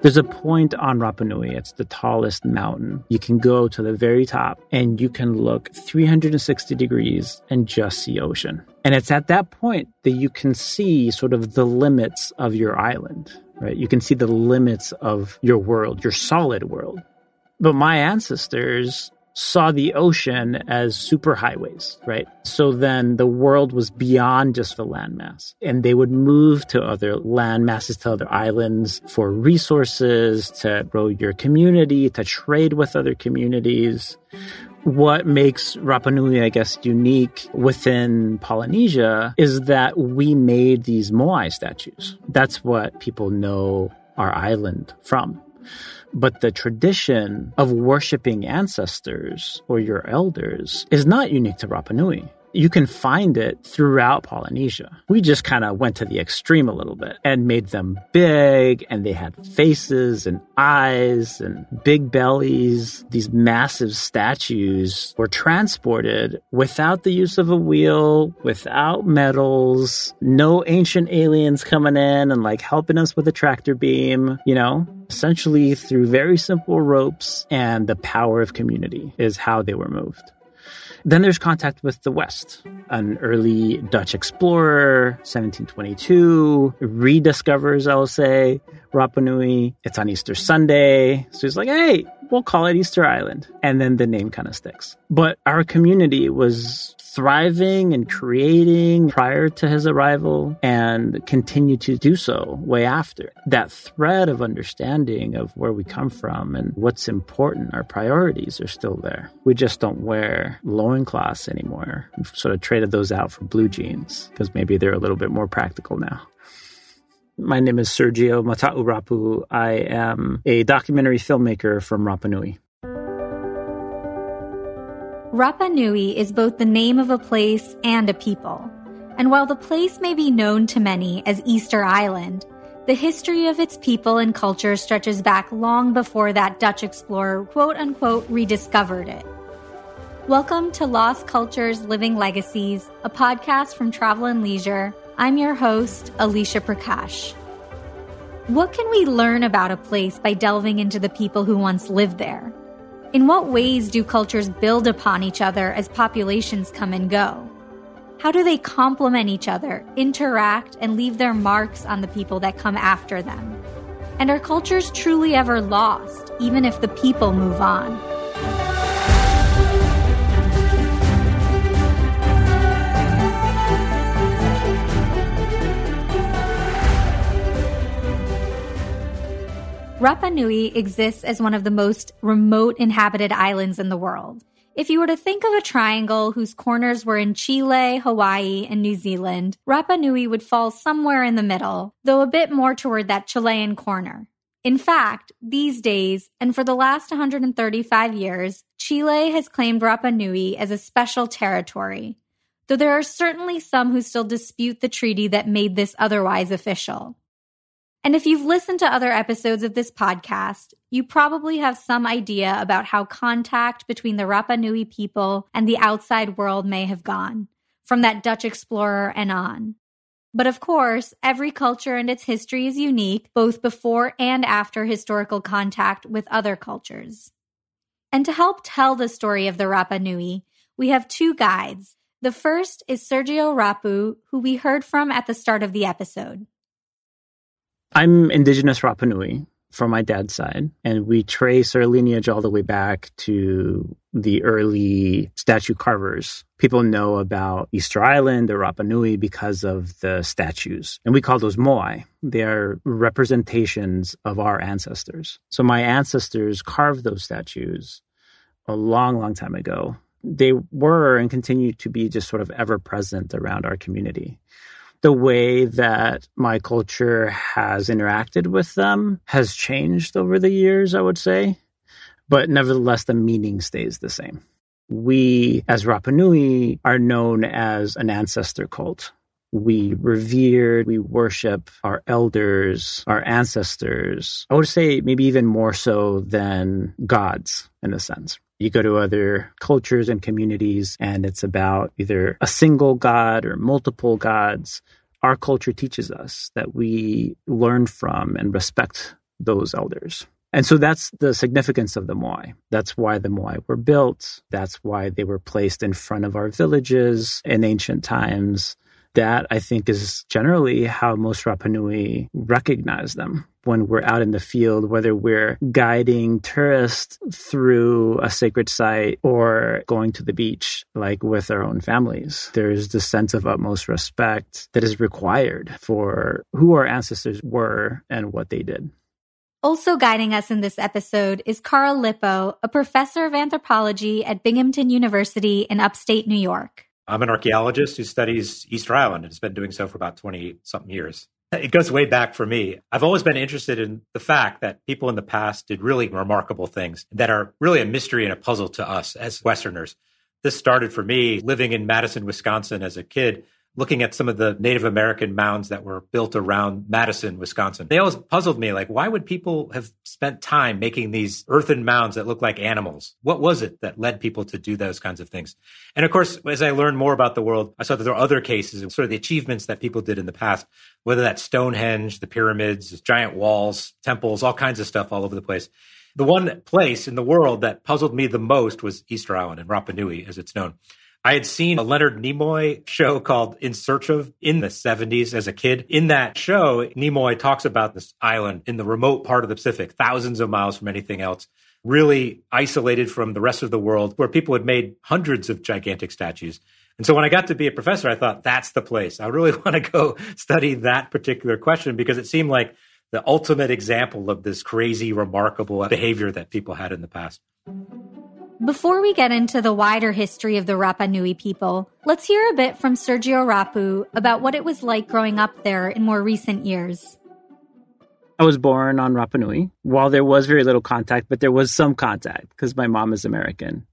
There's a point on Rapa Nui, it's the tallest mountain. You can go to the very top and you can look 360 degrees and just see ocean. And it's at that point that you can see sort of the limits of your island, right? You can see the limits of your world, your solid world. But my ancestors saw the ocean as superhighways, right? So then the world was beyond just the landmass. And they would move to other landmasses, to other islands for resources, to grow your community, to trade with other communities. What makes Rapa Nui, I guess, unique within Polynesia is that we made these Moai statues. That's what people know our island from. But the tradition of worshiping ancestors or your elders is not unique to Rapa Nui. You can find it throughout Polynesia. We just kind of went to the extreme a little bit and made them big, and they had faces and eyes and big bellies. These massive statues were transported without the use of a wheel, without metals, no ancient aliens coming in and like helping us with a tractor beam, you know? Essentially, through very simple ropes and the power of community is how they were moved. Then there's contact with the West. An early Dutch explorer, 1722, rediscovers, I'll say, Rapa Nui. It's on Easter Sunday. So he's like, hey, we'll call it Easter Island. And then the name kind of sticks. But our community was thriving and creating prior to his arrival and continue to do so way after. That thread of understanding of where we come from and what's important, our priorities are still there. We just don't wear loincloths anymore. We've sort of traded those out for blue jeans because maybe they're a little bit more practical now. My name is Sergio Mata'u Rapu. I am a documentary filmmaker from Rapa Nui. Rapa Nui is both the name of a place and a people. And while the place may be known to many as Easter Island, the history of its people and culture stretches back long before that Dutch explorer quote unquote rediscovered it. Welcome to Lost Cultures Living Legacies, a podcast from Travel and Leisure. I'm your host, Alicia Prakash. What can we learn about a place by delving into the people who once lived there? In what ways do cultures build upon each other as populations come and go? How do they complement each other, interact, and leave their marks on the people that come after them? And are cultures truly ever lost, even if the people move on? Rapa Nui exists as one of the most remote inhabited islands in the world. If you were to think of a triangle whose corners were in Chile, Hawaii, and New Zealand, Rapa Nui would fall somewhere in the middle, though a bit more toward that Chilean corner. In fact, these days, and for the last 135 years, Chile has claimed Rapa Nui as a special territory, though there are certainly some who still dispute the treaty that made this otherwise official. And if you've listened to other episodes of this podcast, you probably have some idea about how contact between the Rapa Nui people and the outside world may have gone, from that Dutch explorer and on. But of course, every culture and its history is unique, both before and after historical contact with other cultures. And to help tell the story of the Rapa Nui, we have two guides. The first is Sergio Rapu, who we heard from at the start of the episode. I'm indigenous Rapa Nui from my dad's side, and we trace our lineage all the way back to the early statue carvers. People know about Easter Island or Rapa Nui because of the statues, and we call those moai. They are representations of our ancestors. So my ancestors carved those statues a long, long time ago. They were and continue to be just sort of ever present around our community the way that my culture has interacted with them has changed over the years, I would say. But nevertheless, the meaning stays the same. We, as Rapa Nui, are known as an ancestor cult. We revere, we worship our elders, our ancestors. I would say maybe even more so than gods in a sense. You go to other cultures and communities, and it's about either a single God or multiple gods. Our culture teaches us that we learn from and respect those elders. And so that's the significance of the moai. That's why the moai were built. That's why they were placed in front of our villages in ancient times. That I think is generally how most Rapanui recognize them when we're out in the field, whether we're guiding tourists through a sacred site or going to the beach, like with our own families. There's this sense of utmost respect that is required for who our ancestors were and what they did. Also guiding us in this episode is Carl Lipo, a professor of anthropology at Binghamton University in upstate New York. I'm an archaeologist who studies Easter Island and has been doing so for about 20 something years. It goes way back for me. I've always been interested in the fact that people in the past did really remarkable things that are really a mystery and a puzzle to us as Westerners. This started for me living in Madison, Wisconsin as a kid looking at some of the Native American mounds that were built around Madison, Wisconsin. They always puzzled me like, why would people have spent time making these earthen mounds that look like animals? What was it that led people to do those kinds of things? And of course, as I learned more about the world, I saw that there are other cases and sort of the achievements that people did in the past, whether that's Stonehenge, the pyramids, giant walls, temples, all kinds of stuff all over the place. The one place in the world that puzzled me the most was Easter Island and Rapa Nui, as it's known. I had seen a Leonard Nimoy show called In Search of in the 70s as a kid. In that show, Nimoy talks about this island in the remote part of the Pacific, thousands of miles from anything else, really isolated from the rest of the world, where people had made hundreds of gigantic statues. And so when I got to be a professor, I thought that's the place. I really want to go study that particular question because it seemed like the ultimate example of this crazy, remarkable behavior that people had in the past. Before we get into the wider history of the Rapa Nui people, let's hear a bit from Sergio Rapu about what it was like growing up there in more recent years. I was born on Rapa Nui. While there was very little contact, but there was some contact because my mom is American.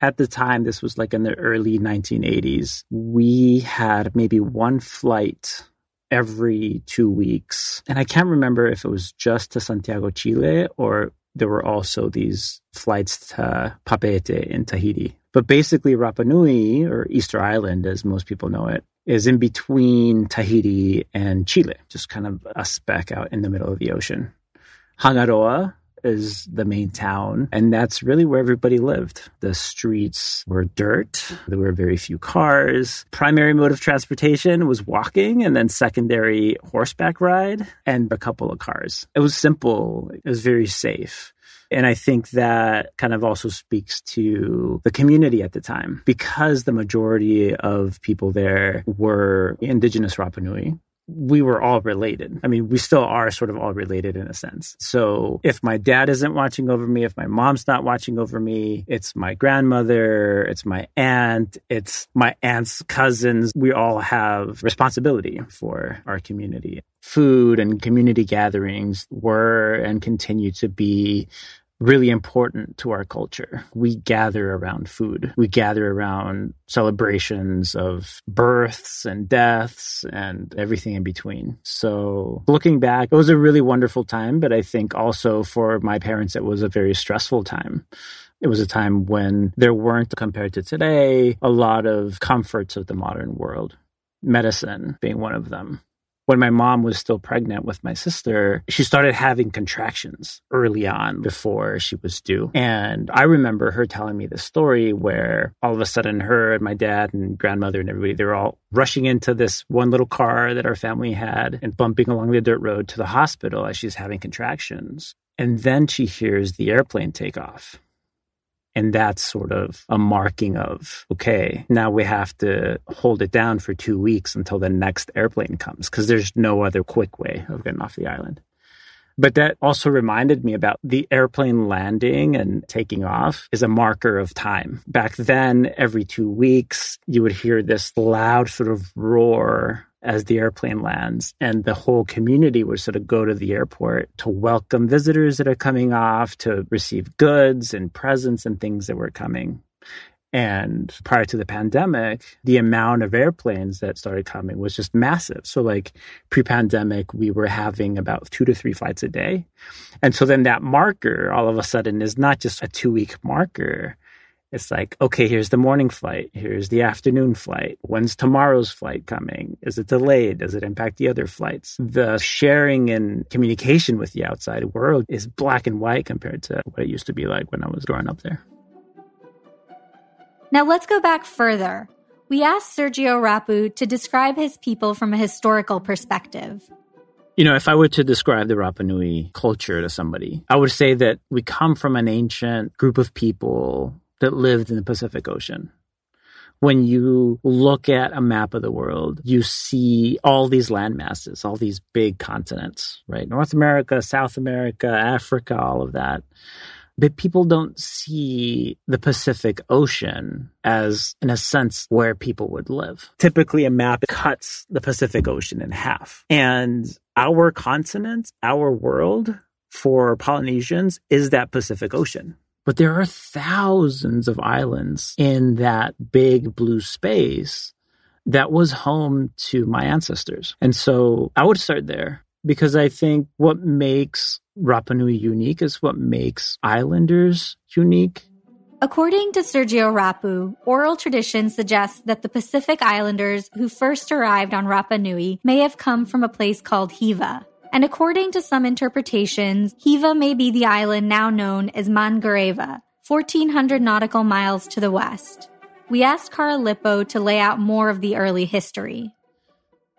At the time, this was like in the early 1980s, we had maybe one flight every two weeks. And I can't remember if it was just to Santiago, Chile, or there were also these flights to Papeete in Tahiti. But basically, Rapa Nui, or Easter Island, as most people know it, is in between Tahiti and Chile, just kind of a speck out in the middle of the ocean. Hanga Roa is the main town, and that's really where everybody lived. The streets were dirt, there were very few cars. Primary mode of transportation was walking, and then secondary horseback ride, and a couple of cars. It was simple, it was very safe. And I think that kind of also speaks to the community at the time because the majority of people there were indigenous Rapa Nui we were all related. I mean, we still are sort of all related in a sense. So if my dad isn't watching over me, if my mom's not watching over me, it's my grandmother, it's my aunt, it's my aunt's cousins. We all have responsibility for our community. Food and community gatherings were and continue to be really important to our culture. We gather around food. We gather around celebrations of births and deaths and everything in between. So looking back, it was a really wonderful time, but I think also for my parents, it was a very stressful time. It was a time when there weren't, compared to today, a lot of comforts of the modern world medicine being one of them when my mom was still pregnant with my sister, she started having contractions early on before she was due. And I remember her telling me the story where all of a sudden her and my dad and grandmother and everybody, they were all rushing into this one little car that our family had and bumping along the dirt road to the hospital as she's having contractions. And then she hears the airplane take off. And that's sort of a marking of, okay, now we have to hold it down for two weeks until the next airplane comes because there's no other quick way of getting off the island. But that also reminded me about the airplane landing and taking off is a marker of time. Back then, every two weeks, you would hear this loud sort of roar as the airplane lands. And the whole community would sort of go to the airport to welcome visitors that are coming off, to receive goods and presents and things that were coming. And prior to the pandemic, the amount of airplanes that started coming was just massive. So, like pre pandemic, we were having about two to three flights a day. And so then that marker all of a sudden is not just a two week marker, It's like, okay, here's the morning flight. Here's the afternoon flight. When's tomorrow's flight coming? Is it delayed? Does it impact the other flights? The sharing and communication with the outside world is black and white compared to what it used to be like when I was growing up there. Now let's go back further. We asked Sergio Rapu to describe his people from a historical perspective. You know, if I were to describe the Rapa Nui culture to somebody, I would say that we come from an ancient group of people that lived in the Pacific Ocean. When you look at a map of the world, you see all these land masses, all these big continents, right? North America, South America, Africa, all of that but people don't see the Pacific Ocean as, in a sense, where people would live. Typically, a map cuts the Pacific Ocean in half. And our continent, our world for Polynesians is that Pacific Ocean. But there are thousands of islands in that big blue space that was home to my ancestors. And so I would start there because I think what makes Rapa Nui unique is what makes islanders unique. According to Sergio Rapu, oral tradition suggests that the Pacific Islanders who first arrived on Rapa Nui may have come from a place called Hiva. And according to some interpretations, Hiva may be the island now known as Mangareva, 1400 nautical miles to the west. We asked Carl Lipo to lay out more of the early history.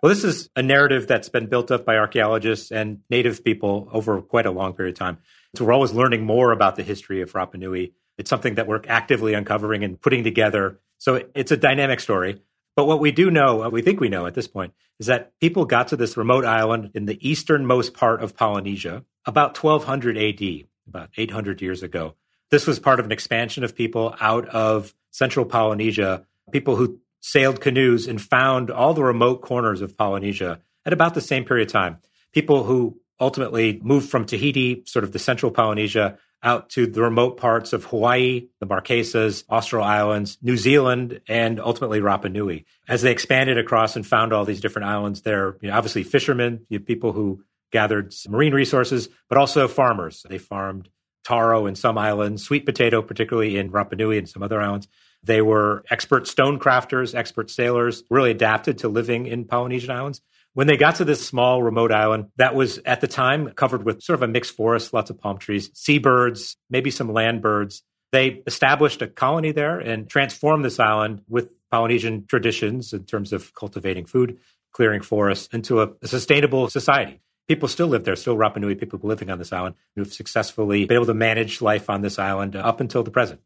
Well, this is a narrative that's been built up by archaeologists and native people over quite a long period of time. So we're always learning more about the history of Rapa Nui. It's something that we're actively uncovering and putting together. So it's a dynamic story. But what we do know, what we think we know at this point, is that people got to this remote island in the easternmost part of Polynesia about 1200 AD, about 800 years ago. This was part of an expansion of people out of central Polynesia, people who sailed canoes and found all the remote corners of Polynesia at about the same period of time. People who ultimately moved from Tahiti, sort of the central Polynesia, out to the remote parts of Hawaii, the Marquesas, Austral Islands, New Zealand, and ultimately Rapa Nui. As they expanded across and found all these different islands, there, you know, obviously fishermen, you people who gathered marine resources, but also farmers. They farmed taro in some islands, sweet potato, particularly in Rapa Nui and some other islands. They were expert stone crafters, expert sailors, really adapted to living in Polynesian islands. When they got to this small remote island that was at the time covered with sort of a mixed forest, lots of palm trees, seabirds, maybe some land birds, they established a colony there and transformed this island with Polynesian traditions in terms of cultivating food, clearing forests into a, a sustainable society. People still live there, still Rapa Nui people living on this island who've successfully been able to manage life on this island up until the present.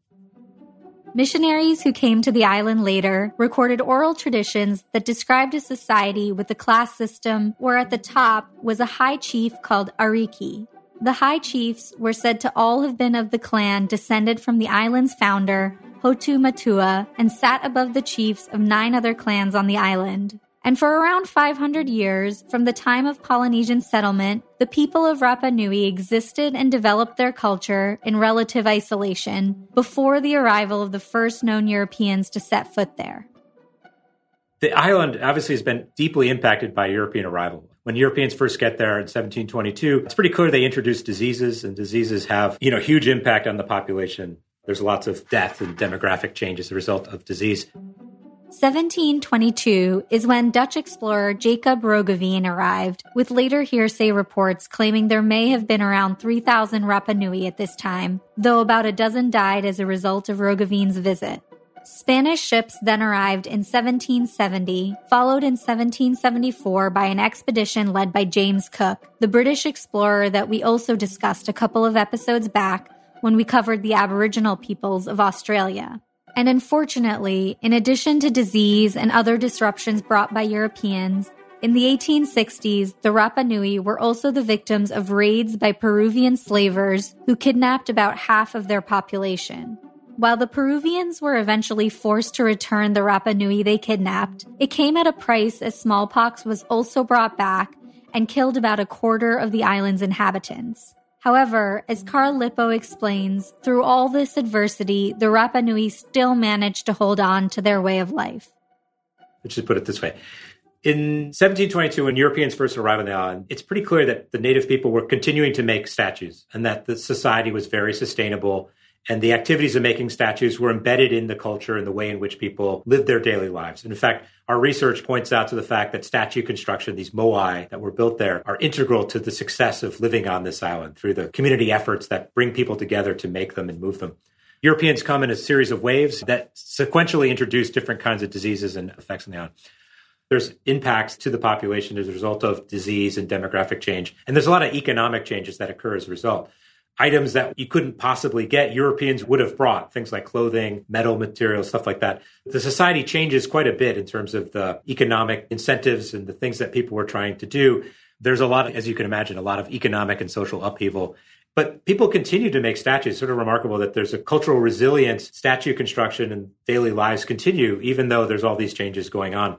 Missionaries who came to the island later recorded oral traditions that described a society with a class system where at the top was a high chief called Ariki. The high chiefs were said to all have been of the clan descended from the island's founder, Hotu Matua, and sat above the chiefs of nine other clans on the island. And for around 500 years, from the time of Polynesian settlement, the people of Rapa Nui existed and developed their culture in relative isolation before the arrival of the first known Europeans to set foot there. The island obviously has been deeply impacted by European arrival. When Europeans first get there in 1722, it's pretty clear they introduced diseases, and diseases have, you know, huge impact on the population. There's lots of death and demographic change as a result of disease. 1722 is when Dutch explorer Jacob Roggeveen arrived, with later hearsay reports claiming there may have been around 3,000 Rapa Nui at this time, though about a dozen died as a result of Roggeveen's visit. Spanish ships then arrived in 1770, followed in 1774 by an expedition led by James Cook, the British explorer that we also discussed a couple of episodes back when we covered the Aboriginal peoples of Australia. And unfortunately, in addition to disease and other disruptions brought by Europeans, in the 1860s, the Rapa Nui were also the victims of raids by Peruvian slavers who kidnapped about half of their population. While the Peruvians were eventually forced to return the Rapa Nui they kidnapped, it came at a price as smallpox was also brought back and killed about a quarter of the island's inhabitants. However, as Carl Lipo explains, through all this adversity, the Rapa Nui still managed to hold on to their way of life. Let's just put it this way. In 1722, when Europeans first arrived on the island, it's pretty clear that the native people were continuing to make statues and that the society was very sustainable And the activities of making statues were embedded in the culture and the way in which people lived their daily lives. And in fact, our research points out to the fact that statue construction, these moai that were built there, are integral to the success of living on this island through the community efforts that bring people together to make them and move them. Europeans come in a series of waves that sequentially introduce different kinds of diseases and effects on the island. There's impacts to the population as a result of disease and demographic change. And there's a lot of economic changes that occur as a result. Items that you couldn't possibly get, Europeans would have brought things like clothing, metal materials, stuff like that. The society changes quite a bit in terms of the economic incentives and the things that people were trying to do. There's a lot, as you can imagine, a lot of economic and social upheaval but people continue to make statues. It's sort of remarkable that there's a cultural resilience, statue construction, and daily lives continue, even though there's all these changes going on.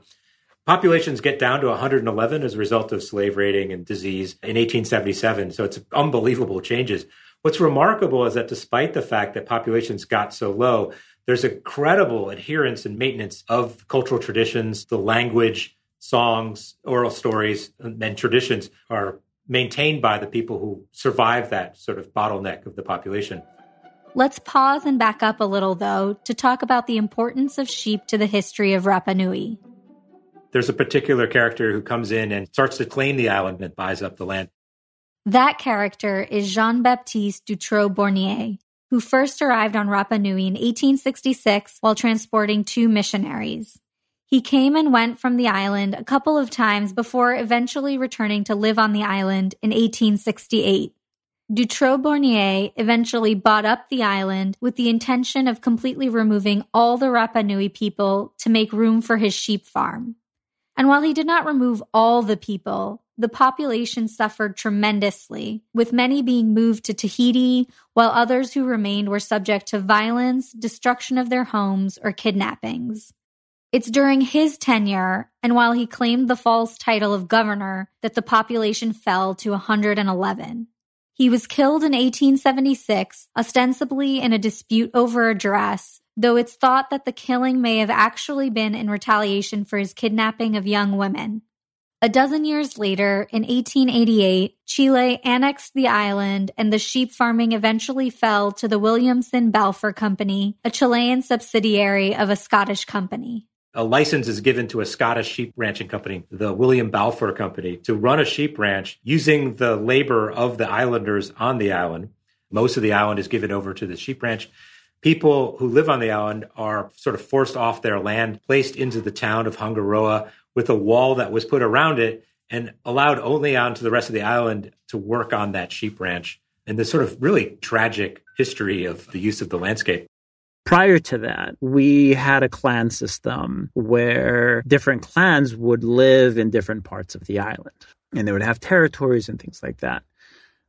Populations get down to 111 as a result of slave raiding and disease in 1877. So it's unbelievable changes. What's remarkable is that despite the fact that populations got so low, there's incredible adherence and maintenance of cultural traditions, the language, songs, oral stories, and traditions are maintained by the people who survive that sort of bottleneck of the population. Let's pause and back up a little, though, to talk about the importance of sheep to the history of Rapa Nui. There's a particular character who comes in and starts to claim the island and buys up the land. That character is Jean Baptiste Dutrou Bornier, who first arrived on Rapa Nui in 1866 while transporting two missionaries. He came and went from the island a couple of times before eventually returning to live on the island in 1868. Dutrou Bornier eventually bought up the island with the intention of completely removing all the Rapa Nui people to make room for his sheep farm. And while he did not remove all the people, the population suffered tremendously, with many being moved to Tahiti, while others who remained were subject to violence, destruction of their homes, or kidnappings. It's during his tenure, and while he claimed the false title of governor, that the population fell to 111. He was killed in 1876, ostensibly in a dispute over a dress, though it's thought that the killing may have actually been in retaliation for his kidnapping of young women. A dozen years later, in 1888, Chile annexed the island and the sheep farming eventually fell to the Williamson Balfour Company, a Chilean subsidiary of a Scottish company a license is given to a Scottish sheep ranching company, the William Balfour Company, to run a sheep ranch using the labor of the islanders on the island. Most of the island is given over to the sheep ranch. People who live on the island are sort of forced off their land, placed into the town of Hanga Roa with a wall that was put around it and allowed only onto the rest of the island to work on that sheep ranch. And this sort of really tragic history of the use of the landscape. Prior to that, we had a clan system where different clans would live in different parts of the island and they would have territories and things like that.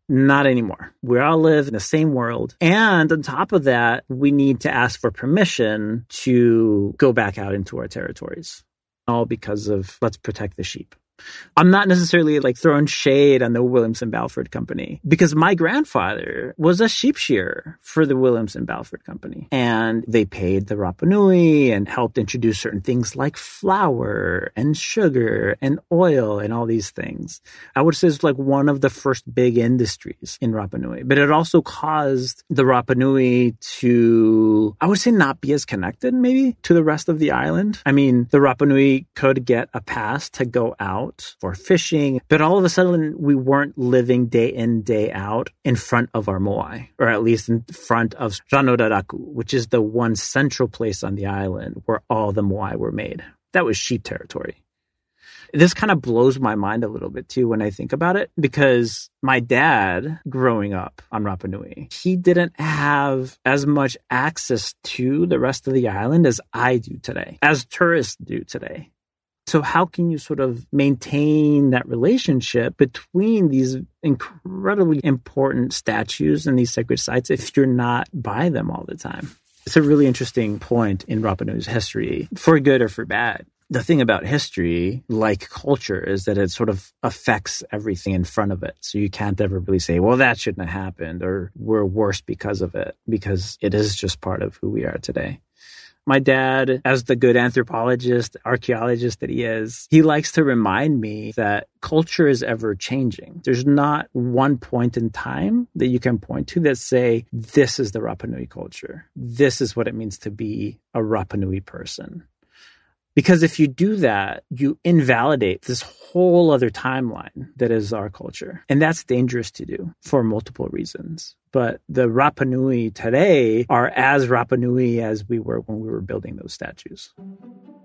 Not anymore. We all live in the same world. And on top of that, we need to ask for permission to go back out into our territories. All because of let's protect the sheep. I'm not necessarily like throwing shade on the Williamson Balfour Company because my grandfather was a sheep shearer for the Williamson Balfour Company. And they paid the Rapanui and helped introduce certain things like flour and sugar and oil and all these things. I would say it's like one of the first big industries in Rapanui. But it also caused the Rapanui to, I would say, not be as connected maybe to the rest of the island. I mean, the Rapanui could get a pass to go out out for fishing. But all of a sudden, we weren't living day in, day out in front of our moai, or at least in front of Rano Raraku, which is the one central place on the island where all the moai were made. That was sheep territory. This kind of blows my mind a little bit too when I think about it because my dad growing up on Rapa Nui, he didn't have as much access to the rest of the island as I do today, as tourists do today. So, how can you sort of maintain that relationship between these incredibly important statues and these sacred sites if you're not by them all the time? It's a really interesting point in Rapa Nui's history, for good or for bad. The thing about history, like culture, is that it sort of affects everything in front of it. So you can't ever really say, well, that shouldn't have happened or we're worse because of it, because it is just part of who we are today. My dad, as the good anthropologist, archaeologist that he is, he likes to remind me that culture is ever changing. There's not one point in time that you can point to that say, this is the Rapa Nui culture. This is what it means to be a Rapa Nui person. Because if you do that, you invalidate this whole other timeline that is our culture. And that's dangerous to do for multiple reasons. But the Rapa Nui today are as Rapa Nui as we were when we were building those statues.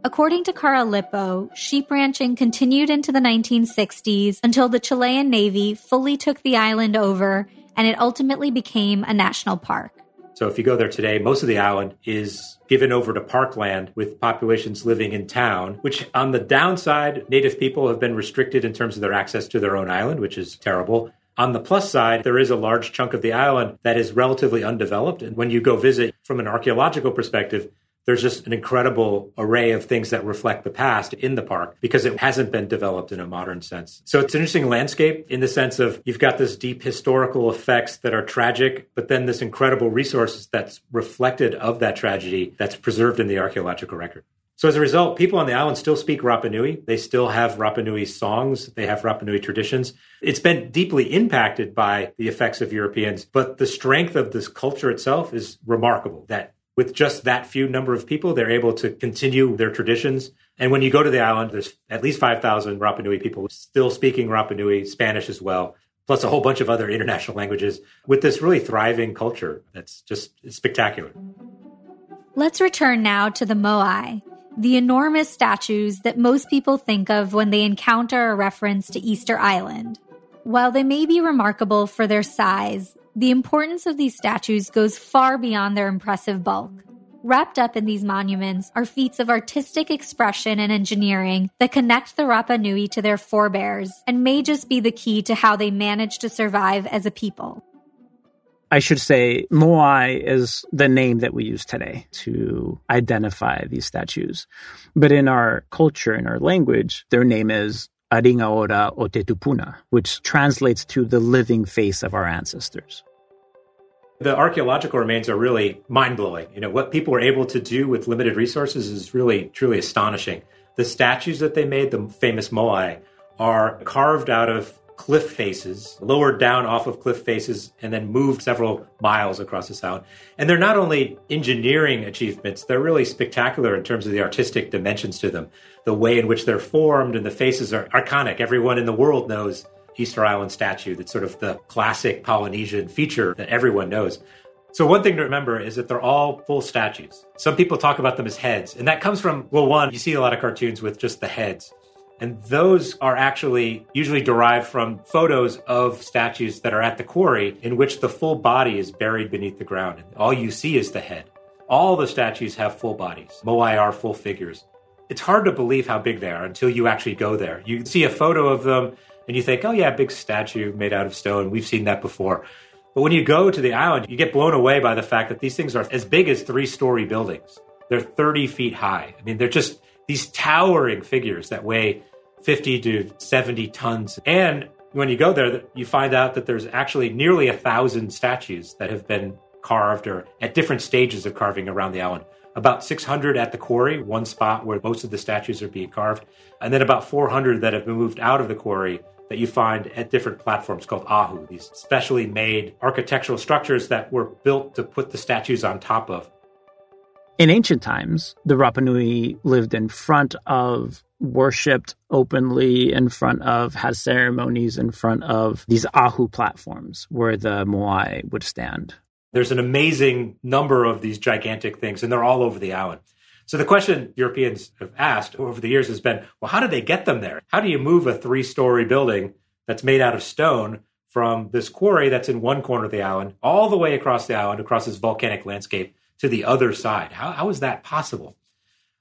According to Carl Lipo, sheep ranching continued into the 1960s until the Chilean Navy fully took the island over and it ultimately became a national park. So if you go there today, most of the island is given over to parkland with populations living in town, which on the downside, native people have been restricted in terms of their access to their own island, which is terrible. On the plus side, there is a large chunk of the island that is relatively undeveloped. And when you go visit from an archaeological perspective, there's just an incredible array of things that reflect the past in the park because it hasn't been developed in a modern sense. So it's an interesting landscape in the sense of you've got this deep historical effects that are tragic, but then this incredible resources that's reflected of that tragedy that's preserved in the archaeological record. So as a result, people on the island still speak Rapa Nui. They still have Rapa Nui songs. They have Rapa Nui traditions. It's been deeply impacted by the effects of Europeans, but the strength of this culture itself is remarkable that with just that few number of people, they're able to continue their traditions. And when you go to the island, there's at least 5,000 Rapa Nui people still speaking Rapa Nui, Spanish as well, plus a whole bunch of other international languages with this really thriving culture that's just spectacular. Let's return now to the Moai, the enormous statues that most people think of when they encounter a reference to Easter Island. While they may be remarkable for their size, the importance of these statues goes far beyond their impressive bulk. Wrapped up in these monuments are feats of artistic expression and engineering that connect the Rapa Nui to their forebears and may just be the key to how they manage to survive as a people. I should say Moai is the name that we use today to identify these statues. But in our culture, in our language, their name is Aringaora Otetupuna, which translates to the living face of our ancestors. The archaeological remains are really mind blowing. You know, what people were able to do with limited resources is really, truly astonishing. The statues that they made, the famous Moai, are carved out of cliff faces, lowered down off of cliff faces, and then moved several miles across the sound. And they're not only engineering achievements, they're really spectacular in terms of the artistic dimensions to them. The way in which they're formed and the faces are iconic. Everyone in the world knows Easter Island statue. That's sort of the classic Polynesian feature that everyone knows. So one thing to remember is that they're all full statues. Some people talk about them as heads, and that comes from well, one, you see a lot of cartoons with just the heads. And those are actually usually derived from photos of statues that are at the quarry in which the full body is buried beneath the ground. And all you see is the head. All the statues have full bodies. Moai are full figures. It's hard to believe how big they are until you actually go there. You see a photo of them and you think, oh, yeah, big statue made out of stone. We've seen that before. But when you go to the island, you get blown away by the fact that these things are as big as three story buildings. They're 30 feet high. I mean, they're just these towering figures that weigh 50 to 70 tons. And when you go there, you find out that there's actually nearly a thousand statues that have been carved or at different stages of carving around the island. About 600 at the quarry, one spot where most of the statues are being carved, and then about 400 that have been moved out of the quarry that you find at different platforms called ahu, these specially made architectural structures that were built to put the statues on top of. In ancient times, the Rapa Nui lived in front of, worshipped openly in front of, had ceremonies in front of these ahu platforms where the moai would stand. There's an amazing number of these gigantic things, and they're all over the island. So the question Europeans have asked over the years has been, well, how did they get them there? How do you move a three story building that's made out of stone from this quarry that's in one corner of the island all the way across the island, across this volcanic landscape to the other side? How, how is that possible?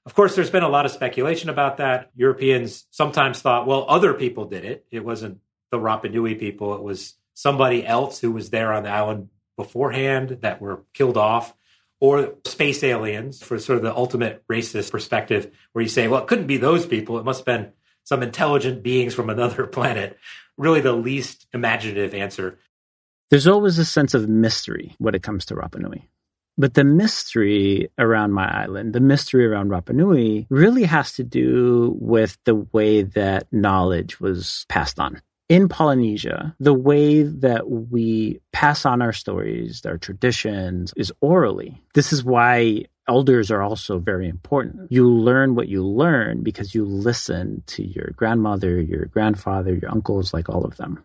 Of course, there's been a lot of speculation about that. Europeans sometimes thought, well, other people did it. It wasn't the Rapa Nui people. It was somebody else who was there on the island beforehand that were killed off or space aliens for sort of the ultimate racist perspective where you say, well, it couldn't be those people. It must have been some intelligent beings from another planet. Really the least imaginative answer. There's always a sense of mystery when it comes to Rapa Nui. But the mystery around my island, the mystery around Rapa Nui, really has to do with the way that knowledge was passed on. In Polynesia, the way that we pass on our stories, our traditions, is orally. This is why elders are also very important. You learn what you learn because you listen to your grandmother, your grandfather, your uncles, like all of them.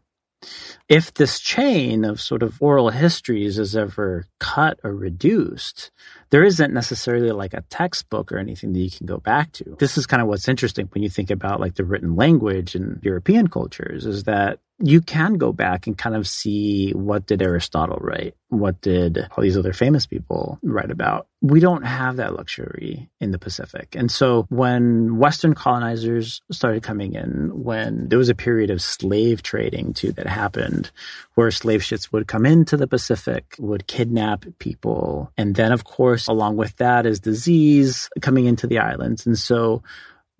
If this chain of sort of oral histories is ever cut or reduced, there isn't necessarily like a textbook or anything that you can go back to. This is kind of what's interesting when you think about like the written language in European cultures is that you can go back and kind of see what did Aristotle write? What did all these other famous people write about? We don't have that luxury in the Pacific. And so when Western colonizers started coming in, when there was a period of slave trading too that happened, where slave ships would come into the Pacific, would kidnap people. And then, of course, along with that is disease coming into the islands. And so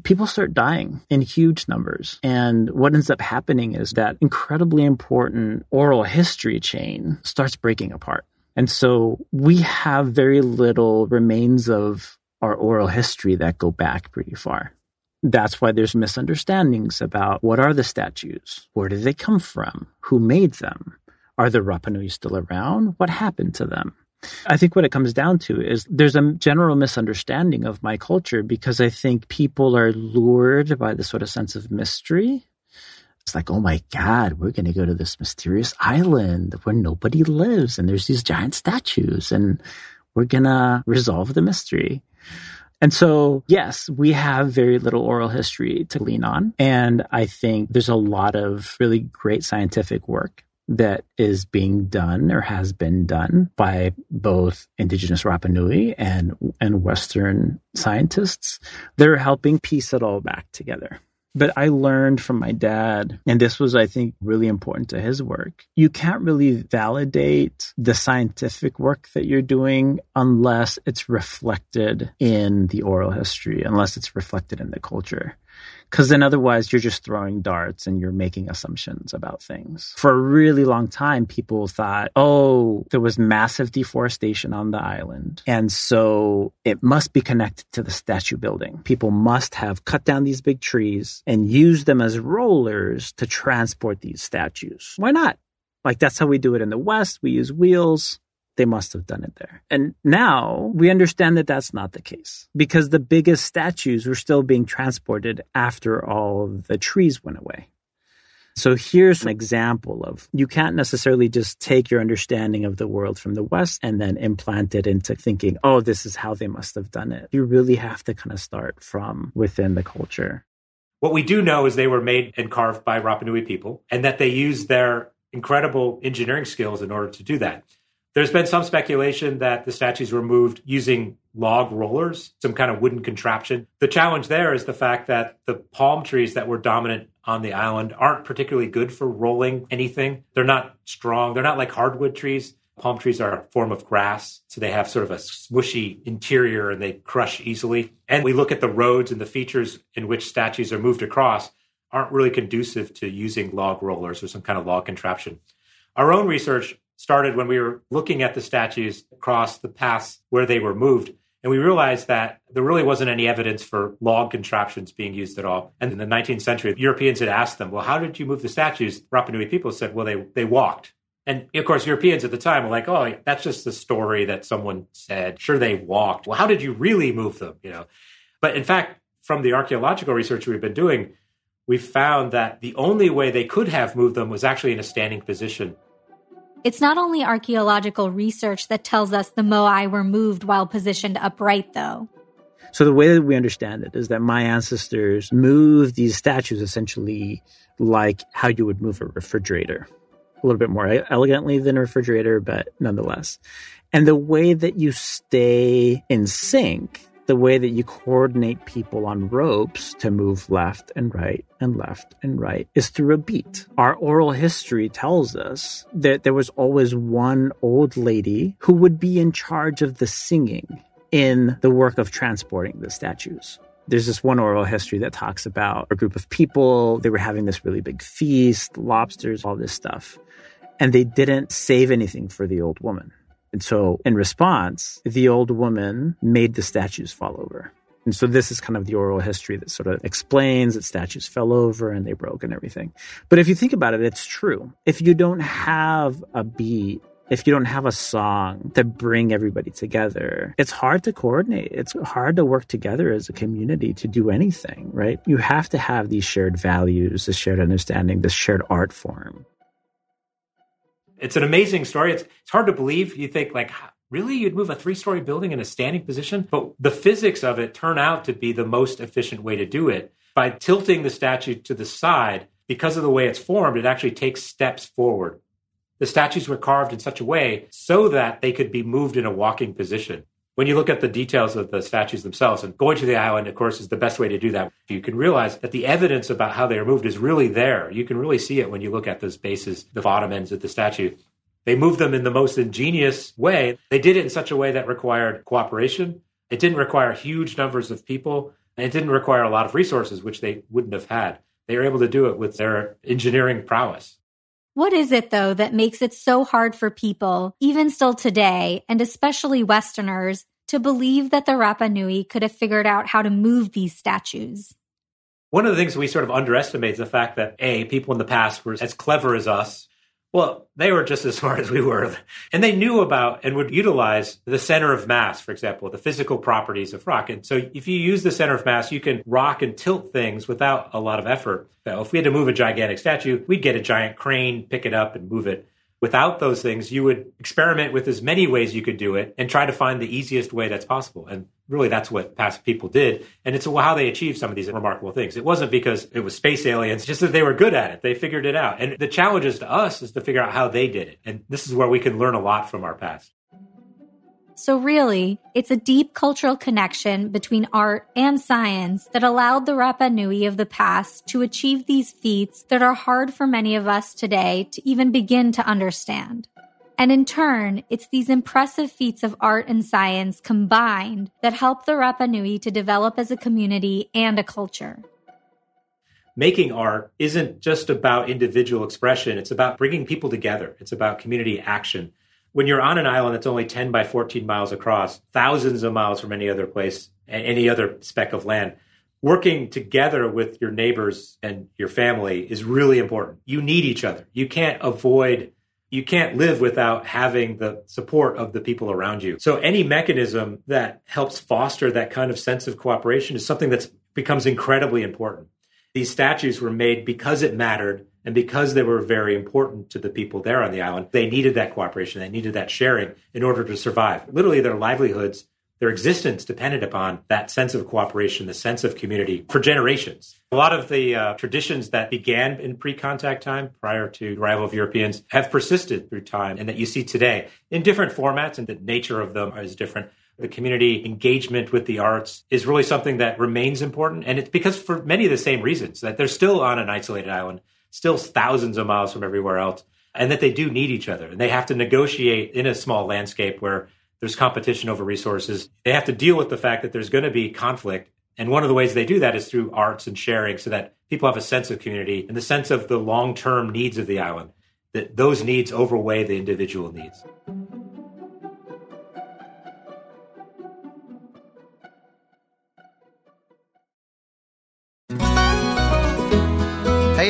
people start dying in huge numbers. And what ends up happening is that incredibly important oral history chain starts breaking apart. And so we have very little remains of our oral history that go back pretty far. That's why there's misunderstandings about what are the statues? Where did they come from? Who made them? Are the Rapanui still around? What happened to them? I think what it comes down to is there's a general misunderstanding of my culture because I think people are lured by the sort of sense of mystery. It's like, oh my God, we're going to go to this mysterious island where nobody lives and there's these giant statues and we're going to resolve the mystery. And so, yes, we have very little oral history to lean on. And I think there's a lot of really great scientific work that is being done or has been done by both indigenous Rapa Nui and, and Western scientists. They're helping piece it all back together. But I learned from my dad, and this was, I think, really important to his work. You can't really validate the scientific work that you're doing unless it's reflected in the oral history, unless it's reflected in the culture. Because then otherwise you're just throwing darts and you're making assumptions about things. For a really long time, people thought, oh, there was massive deforestation on the island. And so it must be connected to the statue building. People must have cut down these big trees and used them as rollers to transport these statues. Why not? Like that's how we do it in the West. We use wheels they must have done it there. And now we understand that that's not the case because the biggest statues were still being transported after all the trees went away. So here's an example of you can't necessarily just take your understanding of the world from the West and then implant it into thinking, oh, this is how they must have done it. You really have to kind of start from within the culture. What we do know is they were made and carved by Rapa Nui people and that they used their incredible engineering skills in order to do that. There's been some speculation that the statues were moved using log rollers, some kind of wooden contraption. The challenge there is the fact that the palm trees that were dominant on the island aren't particularly good for rolling anything. They're not strong. They're not like hardwood trees. Palm trees are a form of grass, so they have sort of a smushy interior and they crush easily. And we look at the roads and the features in which statues are moved across aren't really conducive to using log rollers or some kind of log contraption. Our own research started when we were looking at the statues across the paths where they were moved. And we realized that there really wasn't any evidence for log contraptions being used at all. And in the 19th century, Europeans had asked them, well, how did you move the statues? Rapa Nui people said, well, they, they walked. And of course, Europeans at the time were like, oh, that's just the story that someone said. Sure, they walked. Well, how did you really move them? You know, but in fact, from the archaeological research we've been doing, we found that the only way they could have moved them was actually in a standing position. It's not only archaeological research that tells us the moai were moved while positioned upright, though. So, the way that we understand it is that my ancestors moved these statues essentially like how you would move a refrigerator. A little bit more elegantly than a refrigerator, but nonetheless. And the way that you stay in sync the way that you coordinate people on ropes to move left and right and left and right is through a beat. Our oral history tells us that there was always one old lady who would be in charge of the singing in the work of transporting the statues. There's this one oral history that talks about a group of people. They were having this really big feast, lobsters, all this stuff. And they didn't save anything for the old woman And so, in response, the old woman made the statues fall over. And so, this is kind of the oral history that sort of explains that statues fell over and they broke and everything. But if you think about it, it's true. If you don't have a beat if you don't have a song to bring everybody together, it's hard to coordinate. It's hard to work together as a community to do anything, right? You have to have these shared values, this shared understanding, this shared art form. It's an amazing story. It's, it's hard to believe. You think, like, really? You'd move a three story building in a standing position? But the physics of it turn out to be the most efficient way to do it. By tilting the statue to the side, because of the way it's formed, it actually takes steps forward the statues were carved in such a way so that they could be moved in a walking position. When you look at the details of the statues themselves, and going to the island, of course, is the best way to do that. You can realize that the evidence about how they are moved is really there. You can really see it when you look at those bases, the bottom ends of the statue. They moved them in the most ingenious way. They did it in such a way that required cooperation. It didn't require huge numbers of people, and it didn't require a lot of resources, which they wouldn't have had. They were able to do it with their engineering prowess. What is it, though, that makes it so hard for people, even still today, and especially Westerners, to believe that the Rapa Nui could have figured out how to move these statues? One of the things we sort of underestimate is the fact that A, people in the past were as clever as us well, they were just as smart as we were. And they knew about and would utilize the center of mass, for example, the physical properties of rock. And so if you use the center of mass, you can rock and tilt things without a lot of effort. So if we had to move a gigantic statue, we'd get a giant crane, pick it up, and move it. Without those things, you would experiment with as many ways you could do it and try to find the easiest way that's possible. And really, that's what past people did. And it's how they achieved some of these remarkable things. It wasn't because it was space aliens, just that they were good at it. They figured it out. And the challenge is to us is to figure out how they did it. And this is where we can learn a lot from our past. So, really, it's a deep cultural connection between art and science that allowed the Rapa Nui of the past to achieve these feats that are hard for many of us today to even begin to understand. And in turn, it's these impressive feats of art and science combined that help the Rapa Nui to develop as a community and a culture. Making art isn't just about individual expression, it's about bringing people together, it's about community action when you're on an island that's only 10 by 14 miles across, thousands of miles from any other place, any other speck of land, working together with your neighbors and your family is really important. You need each other. You can't avoid, you can't live without having the support of the people around you. So any mechanism that helps foster that kind of sense of cooperation is something that becomes incredibly important. These statues were made because it mattered and because they were very important to the people there on the island, they needed that cooperation. They needed that sharing in order to survive. Literally, their livelihoods, their existence depended upon that sense of cooperation, the sense of community for generations. A lot of the uh, traditions that began in pre contact time prior to arrival of Europeans have persisted through time and that you see today in different formats, and the nature of them is different the community engagement with the arts is really something that remains important. And it's because for many of the same reasons that they're still on an isolated island still thousands of miles from everywhere else, and that they do need each other. And they have to negotiate in a small landscape where there's competition over resources. They have to deal with the fact that there's going to be conflict. And one of the ways they do that is through arts and sharing so that people have a sense of community and the sense of the long term needs of the island, that those needs overweigh the individual needs.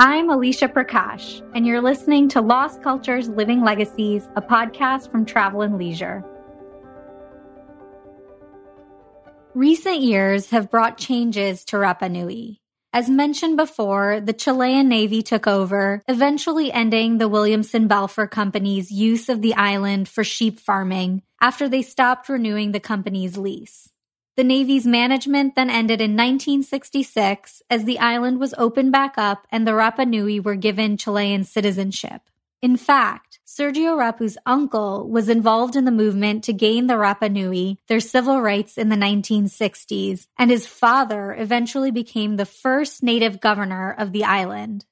I'm Alicia Prakash, and you're listening to Lost Cultures Living Legacies, a podcast from Travel and Leisure. Recent years have brought changes to Rapa Nui. As mentioned before, the Chilean Navy took over, eventually ending the Williamson Balfour Company's use of the island for sheep farming after they stopped renewing the company's lease. The Navy's management then ended in 1966 as the island was opened back up and the Rapa Nui were given Chilean citizenship. In fact, Sergio Rapu's uncle was involved in the movement to gain the Rapa Nui their civil rights in the 1960s, and his father eventually became the first native governor of the island.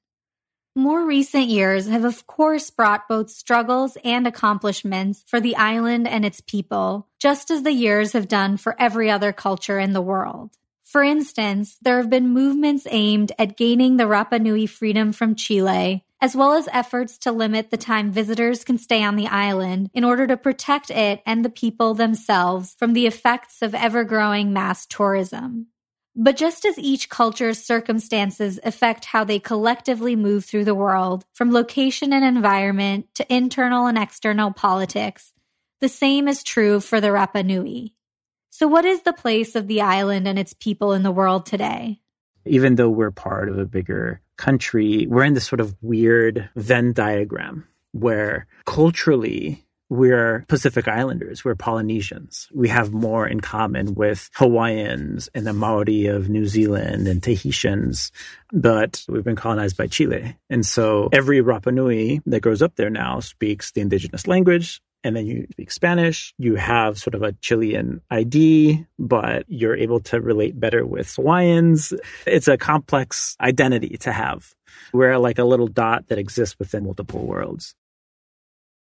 More recent years have, of course, brought both struggles and accomplishments for the island and its people, just as the years have done for every other culture in the world. For instance, there have been movements aimed at gaining the Rapa Nui freedom from Chile, as well as efforts to limit the time visitors can stay on the island in order to protect it and the people themselves from the effects of ever growing mass tourism. But just as each culture's circumstances affect how they collectively move through the world, from location and environment to internal and external politics, the same is true for the Rapa Nui. So, what is the place of the island and its people in the world today? Even though we're part of a bigger country, we're in this sort of weird Venn diagram where culturally we're Pacific Islanders, we're Polynesians. We have more in common with Hawaiians and the Maori of New Zealand and Tahitians, but we've been colonized by Chile. And so every Rapa Nui that grows up there now speaks the indigenous language. And then you speak Spanish, you have sort of a Chilean ID, but you're able to relate better with Hawaiians. It's a complex identity to have. We're like a little dot that exists within multiple worlds.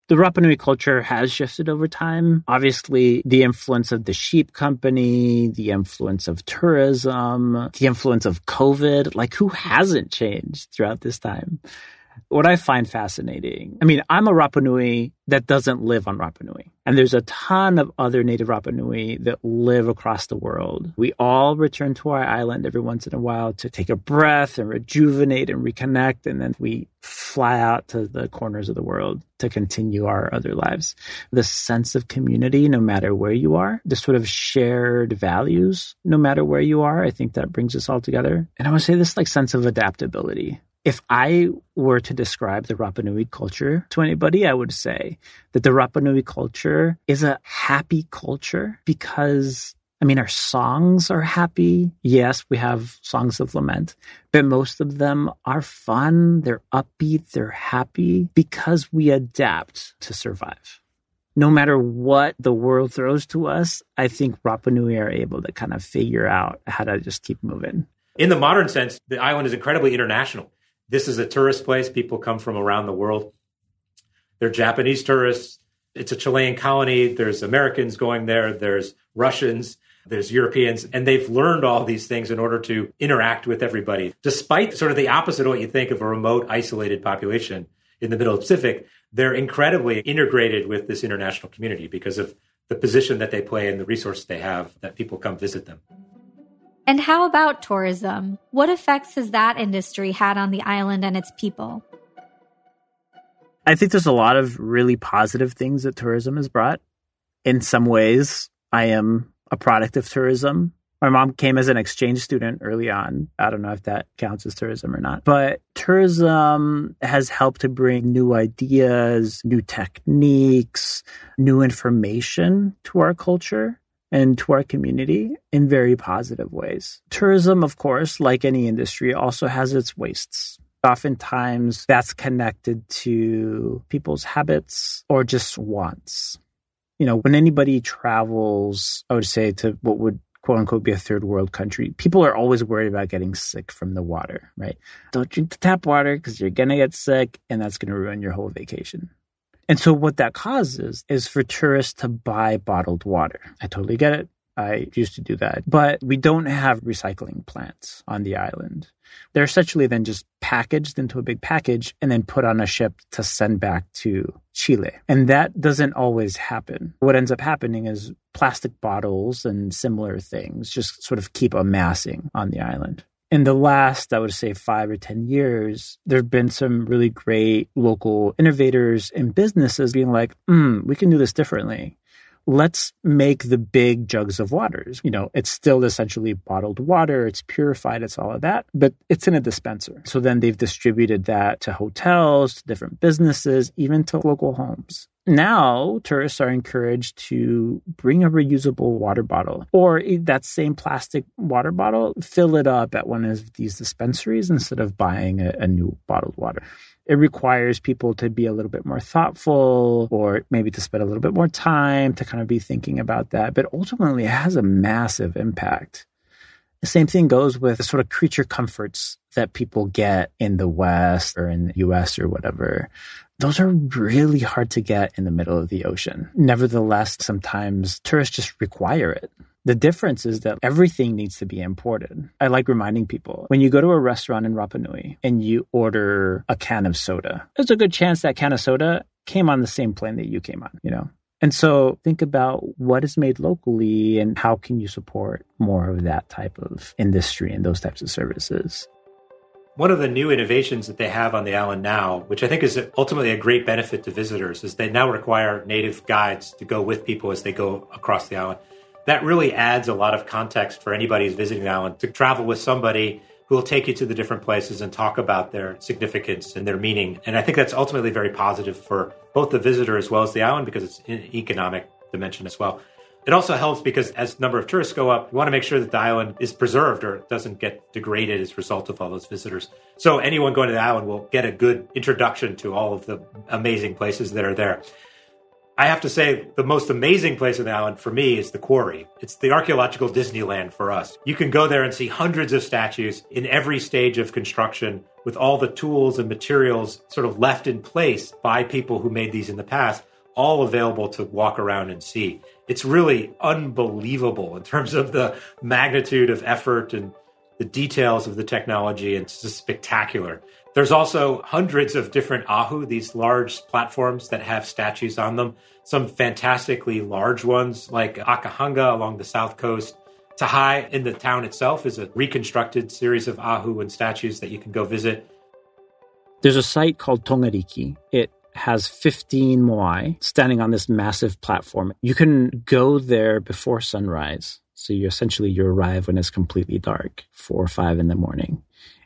The Rapa Nui culture has shifted over time. Obviously, the influence of the sheep company, the influence of tourism, the influence of COVID, like who hasn't changed throughout this time? What I find fascinating, I mean, I'm a Rapa Nui that doesn't live on Rapa Nui. And there's a ton of other native Rapa Nui that live across the world. We all return to our island every once in a while to take a breath and rejuvenate and reconnect. And then we fly out to the corners of the world to continue our other lives. The sense of community, no matter where you are, the sort of shared values, no matter where you are, I think that brings us all together. And I would say this like sense of adaptability if I were to describe the Rapa Nui culture to anybody, I would say that the Rapa Nui culture is a happy culture because I mean, our songs are happy. Yes, we have songs of lament, but most of them are fun. They're upbeat. They're happy because we adapt to survive. No matter what the world throws to us, I think Rapa Nui are able to kind of figure out how to just keep moving. In the modern sense, the island is incredibly international. This is a tourist place. People come from around the world. They're Japanese tourists. It's a Chilean colony. There's Americans going there. There's Russians. There's Europeans. And they've learned all these things in order to interact with everybody. Despite sort of the opposite of what you think of a remote, isolated population in the middle of the Pacific, they're incredibly integrated with this international community because of the position that they play and the resources they have that people come visit them. And how about tourism? What effects has that industry had on the island and its people? I think there's a lot of really positive things that tourism has brought. In some ways, I am a product of tourism. My mom came as an exchange student early on. I don't know if that counts as tourism or not. But tourism has helped to bring new ideas, new techniques, new information to our culture and to our community in very positive ways. Tourism, of course, like any industry, also has its wastes. Oftentimes, that's connected to people's habits or just wants. You know, when anybody travels, I would say to what would quote unquote be a third world country, people are always worried about getting sick from the water, right? Don't drink the tap water because you're going to get sick and that's going to ruin your whole vacation. And so what that causes is for tourists to buy bottled water. I totally get it. I used to do that. But we don't have recycling plants on the island. They're essentially then just packaged into a big package and then put on a ship to send back to Chile. And that doesn't always happen. What ends up happening is plastic bottles and similar things just sort of keep amassing on the island in the last, I would say, five or 10 years, there have been some really great local innovators and businesses being like, mm, we can do this differently. Let's make the big jugs of waters. You know, it's still essentially bottled water, it's purified, it's all of that, but it's in a dispenser. So then they've distributed that to hotels, to different businesses, even to local homes. Now, tourists are encouraged to bring a reusable water bottle or that same plastic water bottle, fill it up at one of these dispensaries instead of buying a, a new bottled water it requires people to be a little bit more thoughtful or maybe to spend a little bit more time to kind of be thinking about that. But ultimately, it has a massive impact. The same thing goes with the sort of creature comforts that people get in the West or in the US or whatever. Those are really hard to get in the middle of the ocean. Nevertheless, sometimes tourists just require it. The difference is that everything needs to be imported. I like reminding people when you go to a restaurant in Rapa Nui and you order a can of soda, there's a good chance that can of soda came on the same plane that you came on, you know? And so think about what is made locally and how can you support more of that type of industry and those types of services. One of the new innovations that they have on the island now, which I think is ultimately a great benefit to visitors, is they now require native guides to go with people as they go across the island that really adds a lot of context for anybody who's visiting the island to travel with somebody who will take you to the different places and talk about their significance and their meaning. And I think that's ultimately very positive for both the visitor as well as the island because it's an economic dimension as well. It also helps because as number of tourists go up, we want to make sure that the island is preserved or doesn't get degraded as a result of all those visitors. So anyone going to the island will get a good introduction to all of the amazing places that are there. I have to say, the most amazing place in the island for me is the quarry. It's the archaeological Disneyland for us. You can go there and see hundreds of statues in every stage of construction with all the tools and materials sort of left in place by people who made these in the past, all available to walk around and see. It's really unbelievable in terms of the magnitude of effort and the details of the technology. It's just spectacular. There's also hundreds of different ahu, these large platforms that have statues on them. Some fantastically large ones, like Akahanga along the south coast. Tahai in the town itself is a reconstructed series of ahu and statues that you can go visit. There's a site called Tongariki. It has 15 moai standing on this massive platform. You can go there before sunrise. So you essentially you arrive when it's completely dark, four or five in the morning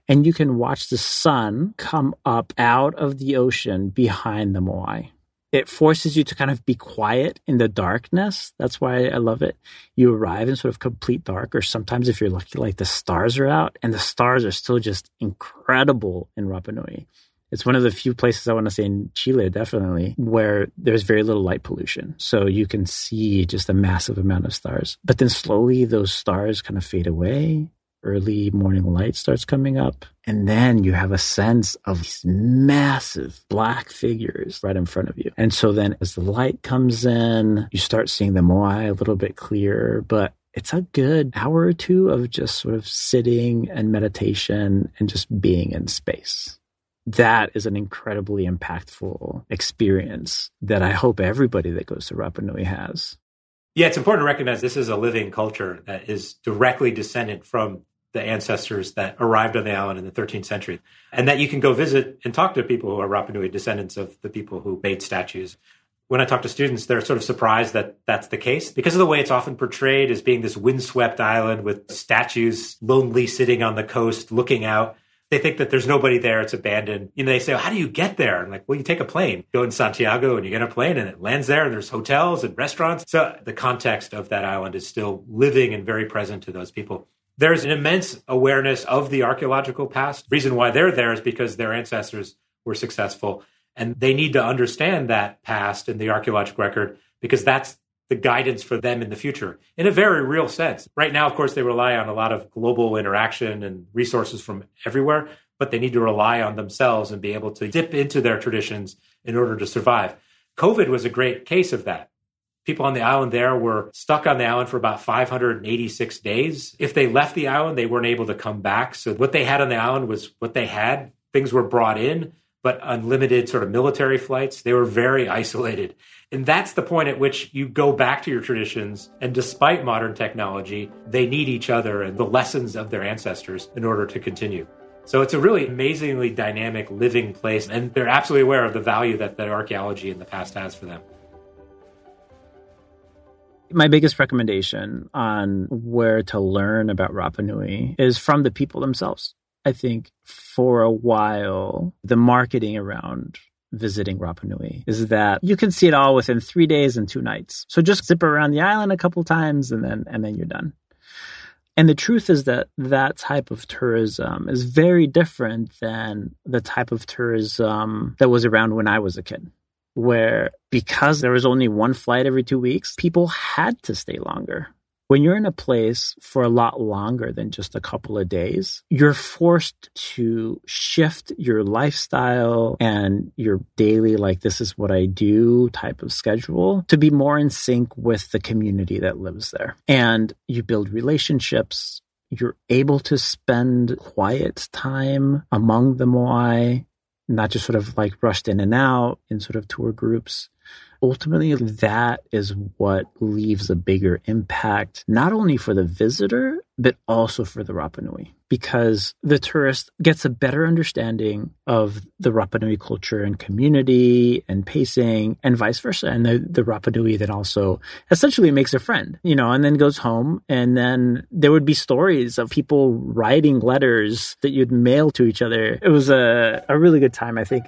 and you can watch the sun come up out of the ocean behind the moai. It forces you to kind of be quiet in the darkness. That's why I love it. You arrive in sort of complete dark, or sometimes if you're lucky, like the stars are out, and the stars are still just incredible in Rapa Nui. It's one of the few places I want to say in Chile, definitely, where there's very little light pollution. So you can see just a massive amount of stars. But then slowly those stars kind of fade away early morning light starts coming up. And then you have a sense of these massive black figures right in front of you. And so then as the light comes in, you start seeing the moai a little bit clearer, but it's a good hour or two of just sort of sitting and meditation and just being in space. That is an incredibly impactful experience that I hope everybody that goes to Rapa Nui has. Yeah, it's important to recognize this is a living culture that is directly descended from the ancestors that arrived on the island in the 13th century, and that you can go visit and talk to people who are Rapa Nui descendants of the people who made statues. When I talk to students, they're sort of surprised that that's the case because of the way it's often portrayed as being this windswept island with statues lonely sitting on the coast looking out they think that there's nobody there. It's abandoned. You know, they say, well, how do you get there? I'm like, well, you take a plane, go in Santiago and you get a plane and it lands there and there's hotels and restaurants. So the context of that island is still living and very present to those people. There's an immense awareness of the archaeological past. reason why they're there is because their ancestors were successful and they need to understand that past and the archaeological record because that's the guidance for them in the future in a very real sense. Right now, of course, they rely on a lot of global interaction and resources from everywhere, but they need to rely on themselves and be able to dip into their traditions in order to survive. COVID was a great case of that. People on the island there were stuck on the island for about 586 days. If they left the island, they weren't able to come back. So what they had on the island was what they had. Things were brought in, but unlimited sort of military flights. They were very isolated. And that's the point at which you go back to your traditions. And despite modern technology, they need each other and the lessons of their ancestors in order to continue. So it's a really amazingly dynamic living place. And they're absolutely aware of the value that the archaeology in the past has for them. My biggest recommendation on where to learn about Rapa Nui is from the people themselves. I think for a while, the marketing around visiting Rapa Nui is that you can see it all within three days and two nights. So just zip around the island a couple times and then and then you're done. And the truth is that that type of tourism is very different than the type of tourism that was around when I was a kid, where because there was only one flight every two weeks, people had to stay longer when you're in a place for a lot longer than just a couple of days, you're forced to shift your lifestyle and your daily, like, this is what I do type of schedule to be more in sync with the community that lives there. And you build relationships. You're able to spend quiet time among the Moai, not just sort of like rushed in and out in sort of tour groups ultimately that is what leaves a bigger impact, not only for the visitor, but also for the Rapa Nui, because the tourist gets a better understanding of the Rapa Nui culture and community and pacing and vice versa. And the, the Rapa Nui then also essentially makes a friend, you know, and then goes home. And then there would be stories of people writing letters that you'd mail to each other. It was a, a really good time, I think.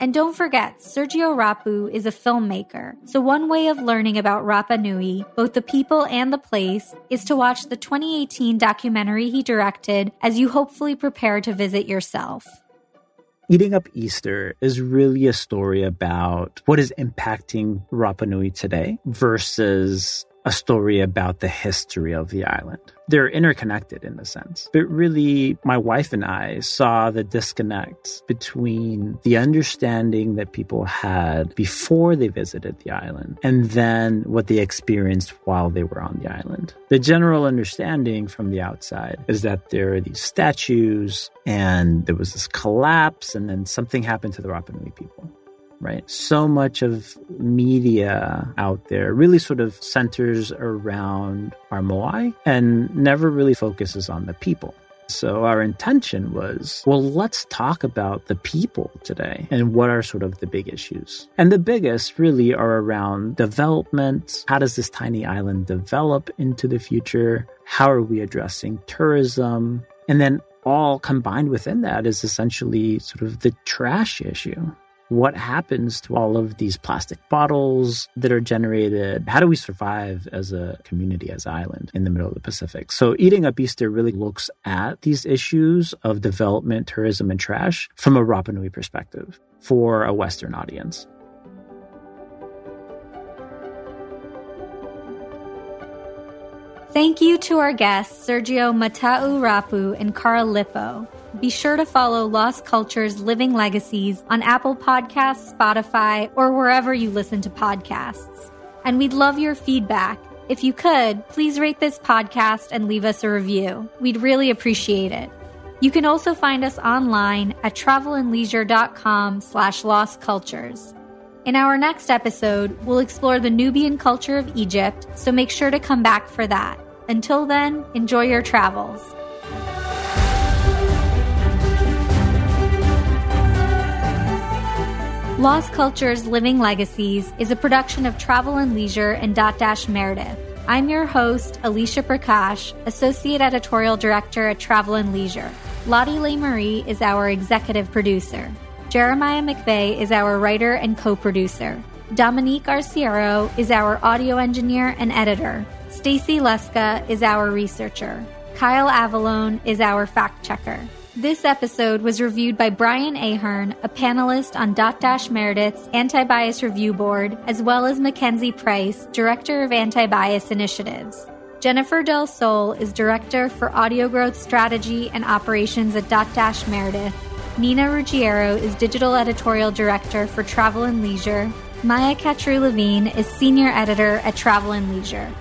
And don't forget, Sergio Rapu is a filmmaker. So one way of learning about Rapa Nui, both the people and the place, is to watch the 2018 documentary he directed as you hopefully prepare to visit yourself. Eating Up Easter is really a story about what is impacting Rapa Nui today versus a story about the history of the island. They're interconnected in a sense. But really, my wife and I saw the disconnect between the understanding that people had before they visited the island and then what they experienced while they were on the island. The general understanding from the outside is that there are these statues and there was this collapse and then something happened to the Rapa Nui people right? So much of media out there really sort of centers around our moai and never really focuses on the people. So our intention was, well, let's talk about the people today and what are sort of the big issues. And the biggest really are around development. How does this tiny island develop into the future? How are we addressing tourism? And then all combined within that is essentially sort of the trash issue what happens to all of these plastic bottles that are generated? How do we survive as a community, as an island in the middle of the Pacific? So, Eating Up Easter really looks at these issues of development, tourism, and trash from a Rapa Nui perspective for a Western audience. Thank you to our guests, Sergio Mata'u Rapu and Carl Lipo. Be sure to follow Lost Cultures Living Legacies on Apple Podcasts, Spotify, or wherever you listen to podcasts. And we'd love your feedback. If you could, please rate this podcast and leave us a review. We'd really appreciate it. You can also find us online at travelandleisure.com slash lost cultures. In our next episode, we'll explore the Nubian culture of Egypt, so make sure to come back for that. Until then, enjoy your travels. Lost Cultures Living Legacies is a production of Travel and Leisure and Dotdash Meredith. I'm your host, Alicia Prakash, Associate Editorial Director at Travel and Leisure. Lottie Le Marie is our executive producer. Jeremiah McVeigh is our writer and co producer. Dominique Arciero is our audio engineer and editor. Stacy Leska is our researcher. Kyle Avalone is our fact checker. This episode was reviewed by Brian Ahern, a panelist on Dotdash Meredith's Anti Bias Review Board, as well as Mackenzie Price, Director of Anti Bias Initiatives. Jennifer Del Sol is Director for Audio Growth Strategy and Operations at Dotdash Meredith. Nina Ruggiero is Digital Editorial Director for Travel and Leisure. Maya Katru Levine is Senior Editor at Travel and Leisure.